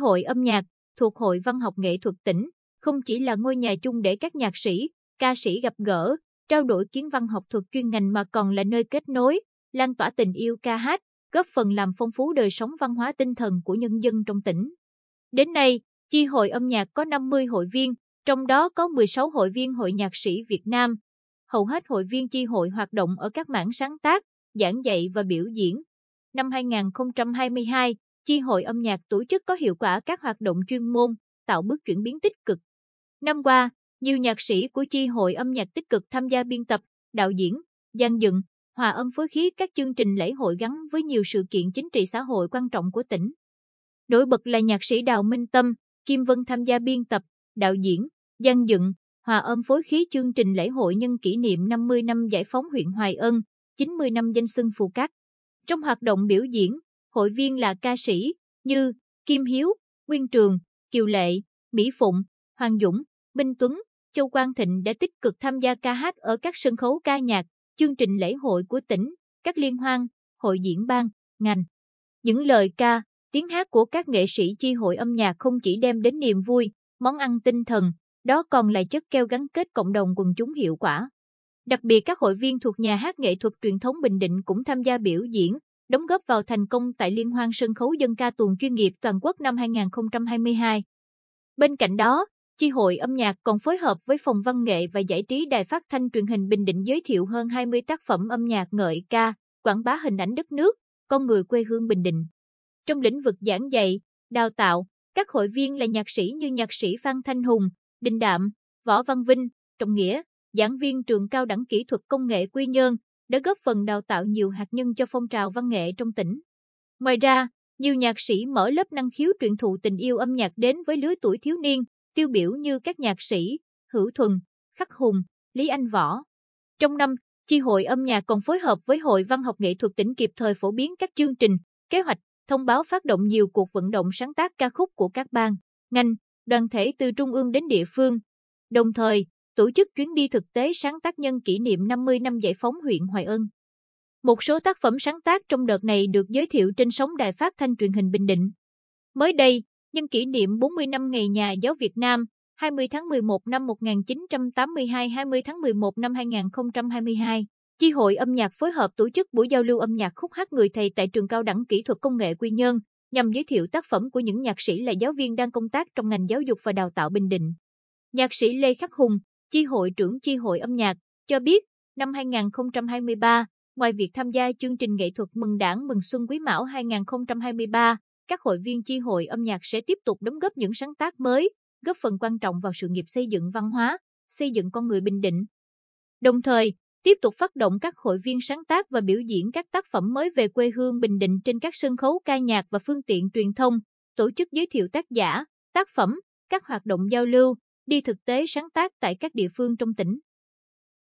hội âm nhạc thuộc Hội Văn học Nghệ thuật tỉnh không chỉ là ngôi nhà chung để các nhạc sĩ, ca sĩ gặp gỡ, trao đổi kiến văn học thuật chuyên ngành mà còn là nơi kết nối, lan tỏa tình yêu ca hát, góp phần làm phong phú đời sống văn hóa tinh thần của nhân dân trong tỉnh. Đến nay, chi hội âm nhạc có 50 hội viên, trong đó có 16 hội viên Hội Nhạc sĩ Việt Nam. Hầu hết hội viên chi hội hoạt động ở các mảng sáng tác, giảng dạy và biểu diễn. Năm 2022, chi hội âm nhạc tổ chức có hiệu quả các hoạt động chuyên môn, tạo bước chuyển biến tích cực. Năm qua, nhiều nhạc sĩ của chi hội âm nhạc tích cực tham gia biên tập, đạo diễn, gian dựng, hòa âm phối khí các chương trình lễ hội gắn với nhiều sự kiện chính trị xã hội quan trọng của tỉnh. Nổi bật là nhạc sĩ Đào Minh Tâm, Kim Vân tham gia biên tập, đạo diễn, gian dựng, hòa âm phối khí chương trình lễ hội nhân kỷ niệm 50 năm giải phóng huyện Hoài Ân, 90 năm danh xưng Phù Cát. Trong hoạt động biểu diễn, hội viên là ca sĩ như Kim Hiếu, Nguyên Trường, Kiều Lệ, Mỹ Phụng, Hoàng Dũng, Minh Tuấn, Châu Quang Thịnh đã tích cực tham gia ca hát ở các sân khấu ca nhạc, chương trình lễ hội của tỉnh, các liên hoan, hội diễn ban, ngành. Những lời ca, tiếng hát của các nghệ sĩ chi hội âm nhạc không chỉ đem đến niềm vui, món ăn tinh thần, đó còn là chất keo gắn kết cộng đồng quần chúng hiệu quả. Đặc biệt các hội viên thuộc nhà hát nghệ thuật truyền thống Bình Định cũng tham gia biểu diễn, đóng góp vào thành công tại Liên hoan sân khấu dân ca tuồng chuyên nghiệp toàn quốc năm 2022. Bên cạnh đó, Chi hội âm nhạc còn phối hợp với Phòng Văn nghệ và Giải trí Đài Phát thanh Truyền hình Bình Định giới thiệu hơn 20 tác phẩm âm nhạc ngợi ca, quảng bá hình ảnh đất nước, con người quê hương Bình Định. Trong lĩnh vực giảng dạy, đào tạo, các hội viên là nhạc sĩ như nhạc sĩ Phan Thanh Hùng, Đình Đạm, Võ Văn Vinh, Trọng Nghĩa, giảng viên trường cao đẳng kỹ thuật công nghệ Quy Nhơn, đã góp phần đào tạo nhiều hạt nhân cho phong trào văn nghệ trong tỉnh. Ngoài ra, nhiều nhạc sĩ mở lớp năng khiếu truyền thụ tình yêu âm nhạc đến với lứa tuổi thiếu niên, tiêu biểu như các nhạc sĩ Hữu Thuần, Khắc Hùng, Lý Anh Võ. Trong năm, chi hội âm nhạc còn phối hợp với Hội Văn học Nghệ thuật tỉnh kịp thời phổ biến các chương trình, kế hoạch, thông báo phát động nhiều cuộc vận động sáng tác ca khúc của các bang, ngành, đoàn thể từ trung ương đến địa phương. Đồng thời, tổ chức chuyến đi thực tế sáng tác nhân kỷ niệm 50 năm giải phóng huyện Hoài Ân. Một số tác phẩm sáng tác trong đợt này được giới thiệu trên sóng đài phát thanh truyền hình Bình Định. Mới đây, nhân kỷ niệm 40 năm Ngày Nhà giáo Việt Nam, 20 tháng 11 năm 1982 20 tháng 11 năm 2022. Chi hội âm nhạc phối hợp tổ chức buổi giao lưu âm nhạc khúc hát người thầy tại trường cao đẳng kỹ thuật công nghệ Quy Nhơn, nhằm giới thiệu tác phẩm của những nhạc sĩ là giáo viên đang công tác trong ngành giáo dục và đào tạo Bình Định. Nhạc sĩ Lê Khắc Hùng, chi hội trưởng chi hội âm nhạc, cho biết, năm 2023, ngoài việc tham gia chương trình nghệ thuật mừng đảng mừng xuân quý mão 2023, các hội viên chi hội âm nhạc sẽ tiếp tục đóng góp những sáng tác mới, góp phần quan trọng vào sự nghiệp xây dựng văn hóa, xây dựng con người Bình Định. Đồng thời, tiếp tục phát động các hội viên sáng tác và biểu diễn các tác phẩm mới về quê hương Bình Định trên các sân khấu ca nhạc và phương tiện truyền thông, tổ chức giới thiệu tác giả, tác phẩm, các hoạt động giao lưu, đi thực tế sáng tác tại các địa phương trong tỉnh.